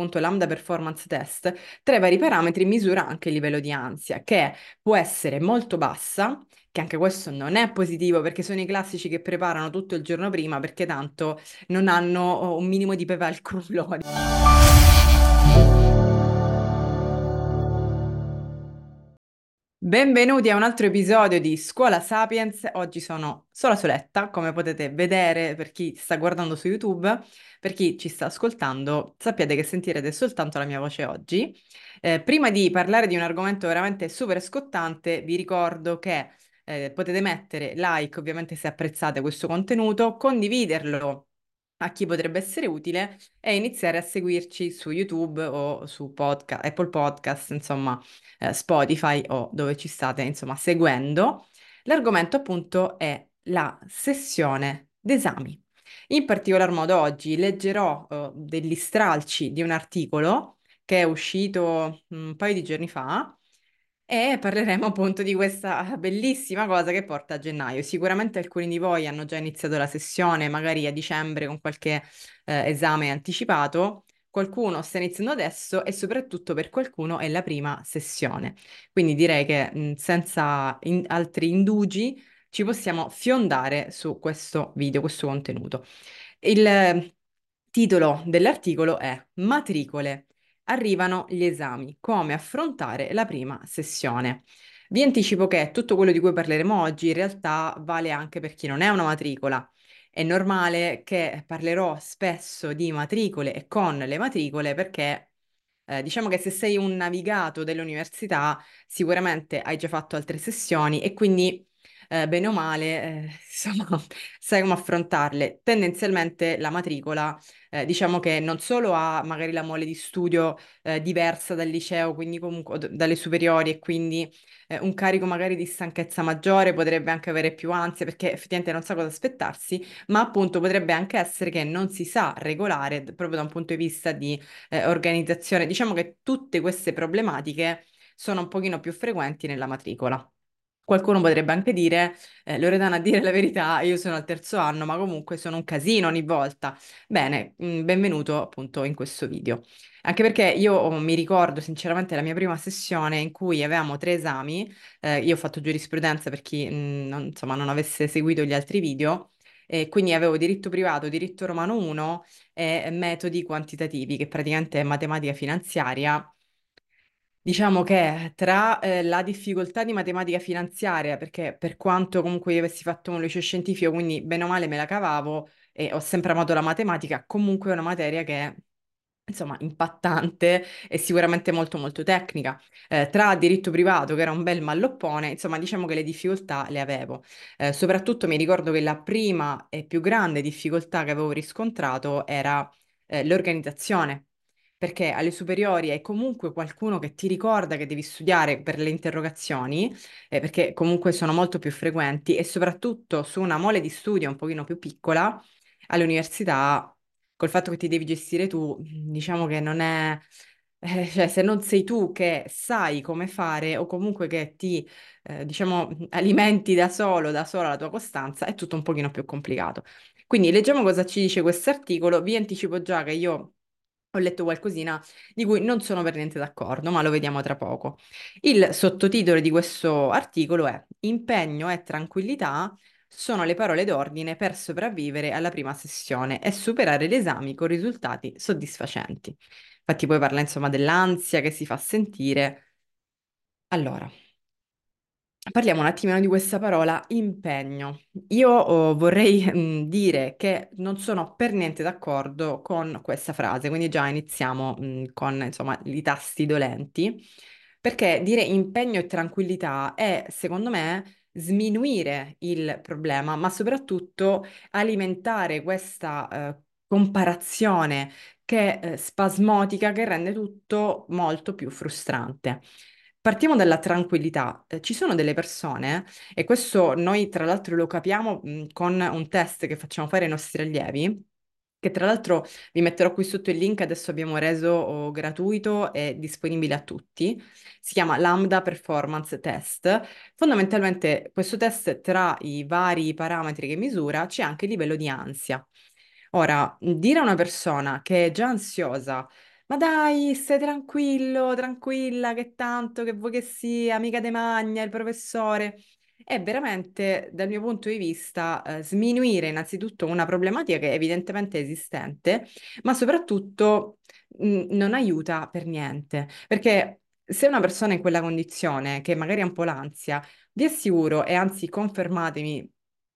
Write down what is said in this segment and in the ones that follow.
appunto Lambda Performance Test, tra i vari parametri misura anche il livello di ansia, che può essere molto bassa, che anche questo non è positivo perché sono i classici che preparano tutto il giorno prima perché tanto non hanno oh, un minimo di pepe al culo. Benvenuti a un altro episodio di Scuola Sapiens. Oggi sono sola soletta, come potete vedere per chi sta guardando su YouTube, per chi ci sta ascoltando, sappiate che sentirete soltanto la mia voce oggi. Eh, prima di parlare di un argomento veramente super scottante, vi ricordo che eh, potete mettere like, ovviamente se apprezzate questo contenuto, condividerlo a chi potrebbe essere utile e iniziare a seguirci su YouTube o su podcast, Apple Podcast, insomma, eh, Spotify o dove ci state, insomma, seguendo. L'argomento appunto è la sessione d'esami. In particolar modo oggi leggerò uh, degli stralci di un articolo che è uscito un paio di giorni fa e parleremo appunto di questa bellissima cosa che porta a gennaio. Sicuramente alcuni di voi hanno già iniziato la sessione, magari a dicembre con qualche eh, esame anticipato. Qualcuno sta iniziando adesso e soprattutto per qualcuno è la prima sessione. Quindi direi che mh, senza in altri indugi ci possiamo fiondare su questo video, questo contenuto. Il eh, titolo dell'articolo è Matricole arrivano gli esami, come affrontare la prima sessione. Vi anticipo che tutto quello di cui parleremo oggi in realtà vale anche per chi non è una matricola. È normale che parlerò spesso di matricole e con le matricole perché eh, diciamo che se sei un navigato dell'università sicuramente hai già fatto altre sessioni e quindi eh, bene o male, eh, insomma, sai come affrontarle. Tendenzialmente la matricola, eh, diciamo che non solo ha magari la mole di studio eh, diversa dal liceo, quindi comunque d- dalle superiori e quindi eh, un carico magari di stanchezza maggiore, potrebbe anche avere più ansia perché effettivamente non sa cosa aspettarsi, ma appunto potrebbe anche essere che non si sa regolare proprio da un punto di vista di eh, organizzazione. Diciamo che tutte queste problematiche sono un pochino più frequenti nella matricola. Qualcuno potrebbe anche dire, eh, Loredana, a dire la verità, io sono al terzo anno, ma comunque sono un casino ogni volta. Bene, mh, mm, benvenuto appunto in questo video. Anche perché io oh, mi ricordo sinceramente la mia prima sessione in cui avevamo tre esami, eh, io ho fatto giurisprudenza per chi mh, mm, non, insomma, non avesse seguito gli altri video, e quindi avevo diritto privato, diritto romano 1 e metodi quantitativi, che praticamente è matematica finanziaria Diciamo che tra eh, la difficoltà di matematica finanziaria, perché per quanto comunque io avessi fatto un liceo scientifico, quindi bene o male me la cavavo e ho sempre amato la matematica, comunque è una materia che insomma, impattante e sicuramente molto molto tecnica. Eh, tra diritto privato, che era un bel malloppone, insomma, diciamo che le difficoltà le avevo. Eh, soprattutto mi ricordo che la prima e più grande difficoltà che avevo riscontrato era eh, l'organizzazione perché alle superiori hai comunque qualcuno che ti ricorda che devi studiare per le interrogazioni, eh, perché comunque sono molto più frequenti e soprattutto su una mole di studio un pochino più piccola, all'università, col fatto che ti devi gestire tu, diciamo che non è... Eh, cioè, se non sei tu che sai come fare o comunque che ti, eh, diciamo, alimenti da solo, da sola la tua costanza, è tutto un pochino più complicato. Quindi leggiamo cosa ci dice questo articolo. Vi anticipo già che io ho letto qualcosina di cui non sono per niente d'accordo, ma lo vediamo tra poco. Il sottotitolo di questo articolo è Impegno e tranquillità sono le parole d'ordine per sopravvivere alla prima sessione e superare gli esami con risultati soddisfacenti. Infatti poi parla insomma dell'ansia che si fa sentire. Allora, Parliamo un attimino di questa parola impegno. Io oh, vorrei dire che non sono per niente d'accordo con questa frase, quindi già iniziamo con insomma i tasti dolenti, perché dire impegno e tranquillità è, secondo me, sminuire il problema, ma soprattutto alimentare questa eh, comparazione che è eh, spasmodica che rende tutto molto più frustrante. Partiamo dalla tranquillità. Eh, ci sono delle persone, e questo noi tra l'altro lo capiamo mh, con un test che facciamo fare ai nostri allievi, che tra l'altro vi metterò qui sotto il link, adesso abbiamo reso oh, gratuito e disponibile a tutti. Si chiama Lambda Performance Test. Fondamentalmente questo test tra i vari parametri che misura c'è anche il livello di ansia. Ora, dire a una persona che è già ansiosa Ma dai, stai tranquillo, tranquilla, che tanto, che vuoi che sia, amica de magna, il professore. È veramente, dal mio punto di vista, eh, sminuire innanzitutto una problematica che è evidentemente esistente, ma soprattutto mh, non aiuta per niente. Perché se una persona è in quella condizione, che magari ha un po' l'ansia, vi assicuro, e anzi confermatemi,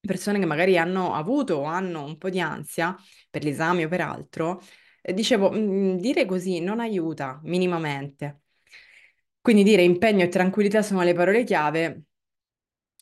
persone che magari hanno avuto o hanno un po' di ansia per l'esame o per altro, dicevo, mm, dire così non aiuta minimamente. Quindi dire impegno e tranquillità sono le parole chiave.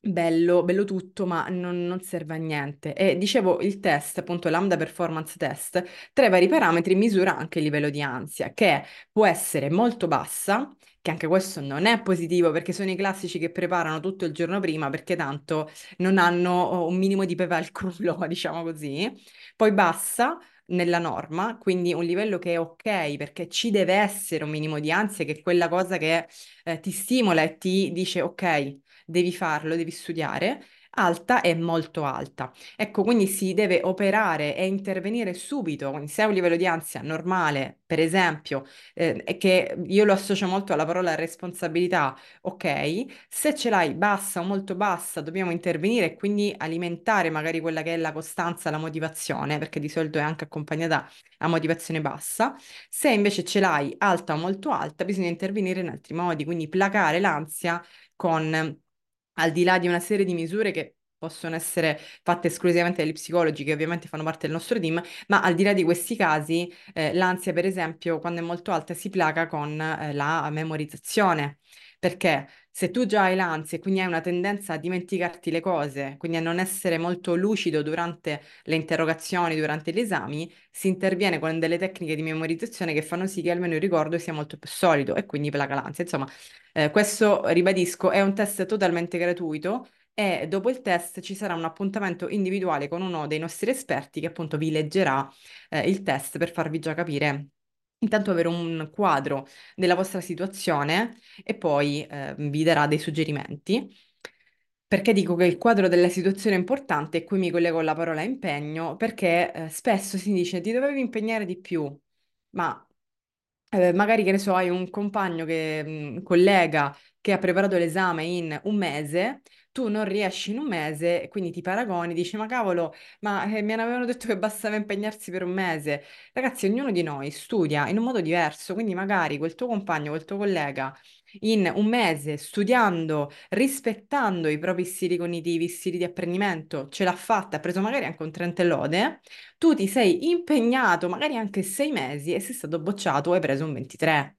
Bello, bello tutto, ma non, non serve a niente. E dicevo, il test, appunto, Lambda Performance Test, tra i vari parametri misura anche il livello di ansia, che può essere molto bassa, che anche questo non è positivo perché sono i classici che preparano tutto il giorno prima perché tanto non hanno oh, un minimo di pepe al culo, diciamo così. Poi bassa nella norma, quindi un livello che è ok perché ci deve essere un minimo di ansia, che è quella cosa che eh, ti stimola e ti dice ok devi farlo, devi studiare, alta e molto alta. Ecco, quindi si deve operare e intervenire subito. Quindi se hai un livello di ansia normale, per esempio, eh, che io lo associo molto alla parola responsabilità, ok, se ce l'hai bassa o molto bassa, dobbiamo intervenire e quindi alimentare magari quella che è la costanza, la motivazione, perché di solito è anche accompagnata a motivazione bassa. Se invece ce l'hai alta o molto alta, bisogna intervenire in altri modi, quindi placare l'ansia con al di là di una serie di misure che possono essere fatte esclusivamente dagli psicologi, che ovviamente fanno parte del nostro team, ma al di là di questi casi, eh, l'ansia, per esempio, quando è molto alta, si placa con eh, la memorizzazione. Perché se tu già hai l'ansia e quindi hai una tendenza a dimenticarti le cose, quindi a non essere molto lucido durante le interrogazioni, durante gli esami, si interviene con delle tecniche di memorizzazione che fanno sì che almeno il ricordo sia molto più solido e quindi placa l'ansia. Insomma, eh, questo, ribadisco, è un test totalmente gratuito e dopo il test ci sarà un appuntamento individuale con uno dei nostri esperti che appunto vi leggerà eh, il test per farvi già capire. Intanto avere un quadro della vostra situazione e poi eh, vi darà dei suggerimenti. Perché dico che il quadro della situazione è importante e qui mi collego alla parola impegno? Perché eh, spesso si dice ti dovevi impegnare di più, ma eh, magari che ne so, hai un compagno che, un collega che ha preparato l'esame in un mese, tu non riesci in un mese, quindi ti paragoni, dici, ma cavolo, ma eh, mi avevano detto che bastava impegnarsi per un mese. Ragazzi, ognuno di noi studia in un modo diverso, quindi magari quel tuo compagno, quel tuo collega in un mese studiando, rispettando i propri stili cognitivi, stili di apprendimento, ce l'ha fatta, ha preso magari anche un 30 lode, tu ti sei impegnato magari anche sei mesi e sei stato bocciato e hai preso un 23.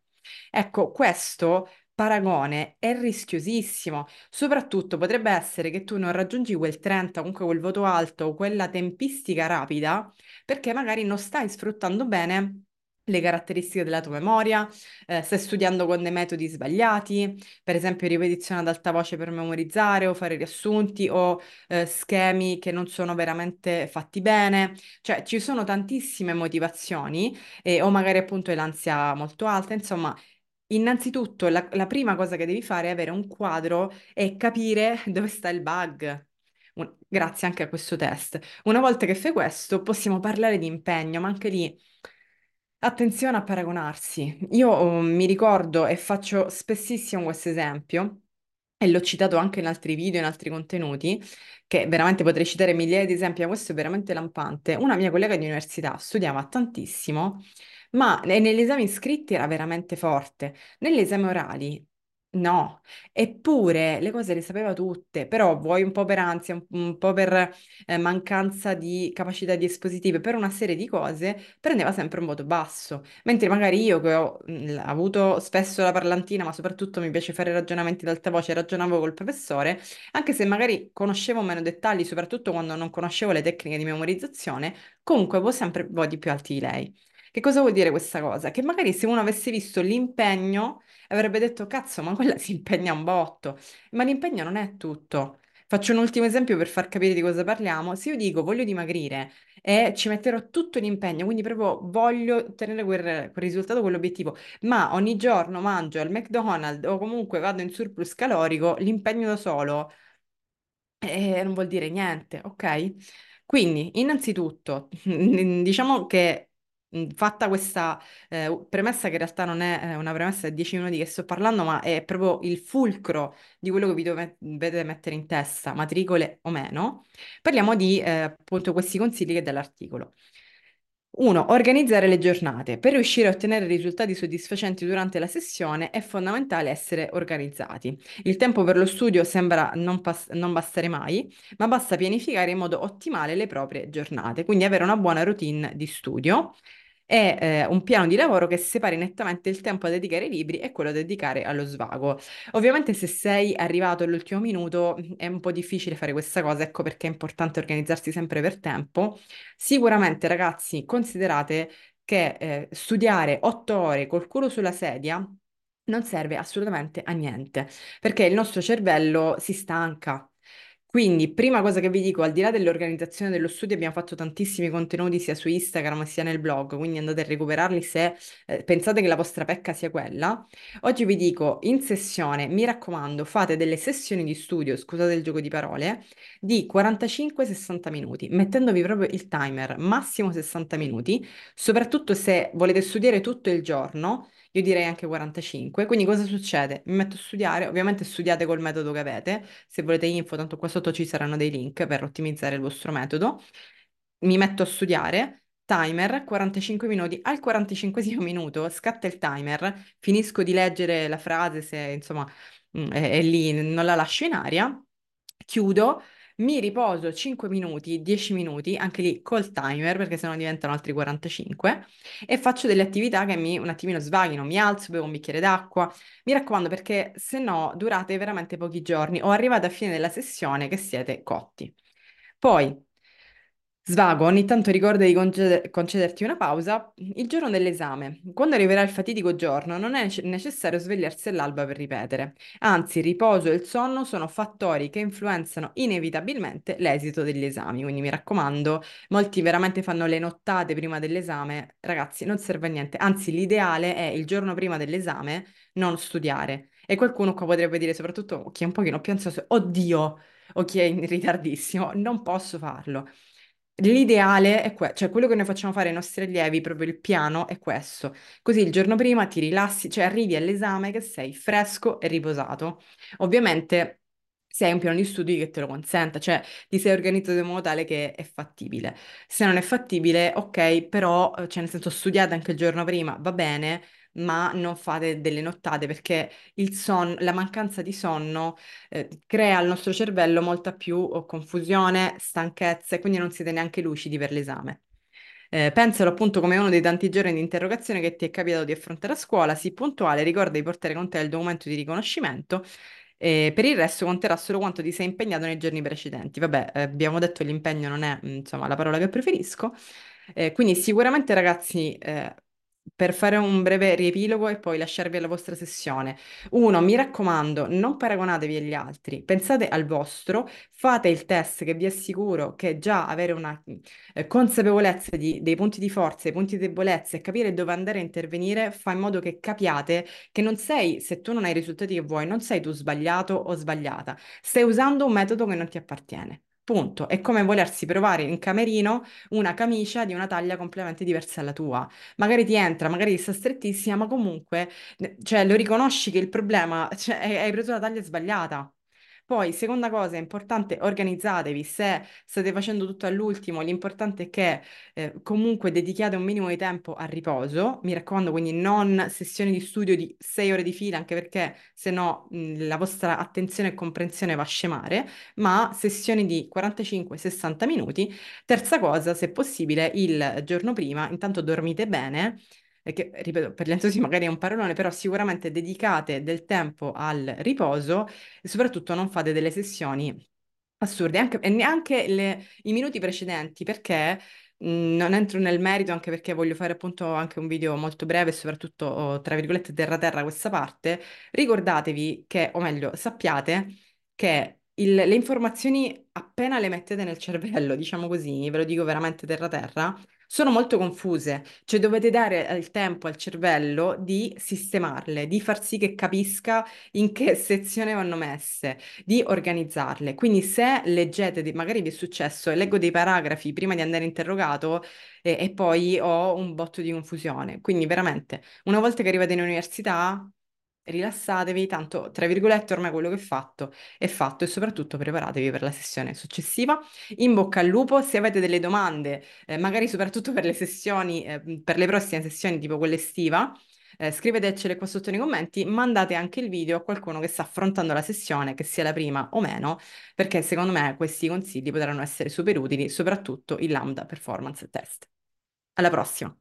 Ecco, questo paragone è rischiosissimo. Soprattutto potrebbe essere che tu non raggiungi quel 30, comunque quel voto alto, quella tempistica rapida, perché magari non stai sfruttando bene le caratteristiche della tua memoria, eh, stai studiando con dei metodi sbagliati, per esempio ripetizione ad alta voce per memorizzare o fare riassunti o eh, schemi che non sono veramente fatti bene, cioè ci sono tantissime motivazioni eh, o magari appunto l'ansia molto alta, insomma. Innanzitutto, la, la prima cosa che devi fare è avere un quadro e capire dove sta il bug. Un- grazie anche a questo test. Una volta che fai questo, possiamo parlare di impegno, ma anche lì Attenzione a paragonarsi. Io oh, mi ricordo e faccio spessissimo questo esempio, e l'ho citato anche in altri video, in altri contenuti, che veramente potrei citare migliaia di esempi, ma questo è veramente lampante. Una mia collega di università studiava tantissimo, ma ne- negli esami scritti era veramente forte. Negli esami orali No, eppure le cose le sapeva tutte, però vuoi un po' per ansia, un, un po' per eh, mancanza di capacità di espositive, per una serie di cose, prendeva sempre un voto basso. Mentre magari io che ho mh, avuto spesso la parlantina, ma soprattutto mi piace fare ragionamenti ad alta voce, ragionavo col professore, anche se magari conoscevo meno dettagli, soprattutto quando non conoscevo le tecniche di memorizzazione, comunque avevo sempre voti più alti di lei. Che cosa vuol dire questa cosa? Che magari se uno avesse visto l'impegno avrebbe detto, cazzo, ma quella si impegna un botto. Ma l'impegno non è tutto. Faccio un ultimo esempio per far capire di cosa parliamo. Se io dico voglio dimagrire e ci metterò tutto l'impegno, quindi proprio voglio ottenere quel, quel risultato, quell'obiettivo, ma ogni giorno mangio al McDonald's o comunque vado in surplus calorico, l'impegno da solo eh, non vuol dire niente, ok? Quindi, innanzitutto, diciamo che fatta questa eh, premessa, che in realtà non è eh, una premessa di 10 minuti che sto parlando, ma è proprio il fulcro di quello che vi dovete mettere in testa, matricole o meno, parliamo di eh, appunto questi consigli che dall'articolo. 1. Organizzare le giornate. Per riuscire a ottenere risultati soddisfacenti durante la sessione è fondamentale essere organizzati. Il tempo per lo studio sembra non, pas- non, bastare mai, ma basta pianificare in modo ottimale le proprie giornate, quindi avere una buona routine di studio è eh, un piano di lavoro che separi nettamente il tempo da dedicare ai libri e quello da dedicare allo svago. Ovviamente se sei arrivato all'ultimo minuto mm, è un po' difficile fare questa cosa, ecco perché è importante organizzarsi sempre per tempo. Sicuramente ragazzi considerate che eh, studiare otto ore col culo sulla sedia non serve assolutamente a niente, perché il nostro cervello si stanca. Quindi, prima cosa che vi dico, al di là dell'organizzazione dello studio, abbiamo fatto tantissimi contenuti sia su Instagram sia nel blog, quindi andate a recuperarli se eh, pensate che la vostra pecca sia quella. Oggi vi dico, in sessione, mi raccomando, fate delle sessioni di studio, scusate il gioco di parole, di 45-60 minuti, mettendovi proprio il timer, massimo 60 minuti, soprattutto se volete studiare tutto il giorno io direi anche 45. Quindi cosa succede? Mi metto a studiare, ovviamente studiate col metodo che avete, se volete info, tanto qua sotto ci saranno dei link per ottimizzare il vostro metodo. Mi metto a studiare, timer, 45 minuti, al 45 minuto scatta il timer, finisco di leggere la frase se insomma mm, è, è lì, non la lascio in aria, chiudo, mi riposo 5 minuti, 10 minuti, anche lì col timer, perché sennò diventano altri 45, e faccio delle attività che mi un attimino svaghino, mi alzo, bevo un bicchiere d'acqua. Mi raccomando, perché se no durate veramente pochi giorni o arrivate a fine della sessione che siete cotti. Poi Svago, ogni tanto ricorda di conceder- concederti una pausa. Il giorno dell'esame, quando arriverà il fatidico giorno, non è necessario svegliarsi all'alba per ripetere. Anzi, il riposo e il sonno sono fattori che influenzano inevitabilmente l'esito degli esami. Quindi mi raccomando, molti veramente fanno le nottate prima dell'esame. Ragazzi, non serve a niente. Anzi, l'ideale è il giorno prima dell'esame non studiare. E qualcuno qua potrebbe dire, soprattutto chi è un pochino più ansioso, oddio, o chi è in ritardissimo, non posso farlo. L'ideale è questo, cioè quello che noi facciamo fare ai nostri allievi, proprio il piano è questo. Così il giorno prima ti rilassi, cioè arrivi all'esame che sei fresco e riposato. Ovviamente se hai un piano di studi che te lo consenta, cioè ti sei organizzato in modo tale che è fattibile. Se non è fattibile, ok, però, cioè nel senso studiate anche il giorno prima, va bene, ma non fate delle nottate perché il son- la mancanza di sonno eh, crea al nostro cervello molta più oh, confusione, stanchezza e quindi non siete neanche lucidi per l'esame. Eh, pensalo appunto come uno dei tanti giorni di interrogazione che ti è capitato di affrontare a scuola, sii puntuale, ricorda di portare con te il documento di riconoscimento e per il resto conterà solo quanto ti sei impegnato nei giorni precedenti. Vabbè, eh, abbiamo detto che l'impegno non è, insomma, la parola che preferisco. Eh, quindi sicuramente ragazzi, eh, per fare un breve riepilogo e poi lasciarvi alla vostra sessione. Uno, mi raccomando, non paragonatevi agli altri, pensate al vostro, fate il test che vi assicuro che già avere una eh, consapevolezza di, dei punti di forza, dei punti di debolezza e capire dove andare a intervenire fa in modo che capiate che non sei, se tu non hai i risultati che vuoi, non sei tu sbagliato o sbagliata, stai usando un metodo che non ti appartiene. Punto. È come volersi provare in camerino una camicia di una taglia completamente diversa dalla tua. Magari ti entra, magari ti sta strettissima, ma comunque, cioè, lo riconosci che il problema, cioè, hai preso la taglia sbagliata. Poi, seconda cosa, importante, organizzatevi, se state facendo tutto all'ultimo, l'importante è che eh, comunque dedichiate un minimo di tempo al riposo, mi raccomando, quindi non sessioni di studio di sei ore di fila, anche perché se no mh, la vostra attenzione e comprensione va a scemare, ma sessioni di 45-60 minuti. Terza cosa, se possibile, il giorno prima, intanto dormite bene che ripeto, per gli ansiosi magari è un parolone, però sicuramente dedicate del tempo al riposo e soprattutto non fate delle sessioni assurde, anche, e neanche le, i minuti precedenti, perché mh, non entro nel merito, anche perché voglio fare appunto anche un video molto breve e soprattutto, oh, tra virgolette, terra-terra questa parte. Ricordatevi che, o meglio, sappiate che il- le informazioni appena le mettete nel cervello, diciamo così, ve lo dico veramente terra terra, sono molto confuse, cioè dovete dare il tempo al cervello di sistemarle, di far sì che capisca in che sezione vanno messe, di organizzarle. Quindi se leggete, magari vi è successo, leggo dei paragrafi prima di andare interrogato e, e poi ho un botto di confusione. Quindi veramente, una volta che arrivate in università, rilassatevi, tanto, tra virgolette, ormai quello che è fatto è fatto e soprattutto preparatevi per la sessione successiva. In bocca al lupo, se avete delle domande, eh, magari soprattutto per le sessioni, eh, per le prossime sessioni tipo quella estiva, eh, scrivetecele qua sotto nei commenti, mandate anche il video a qualcuno che sta affrontando la sessione, che sia la prima o meno, perché secondo me questi consigli potranno essere super utili, soprattutto il Lambda Performance Test. Alla prossima!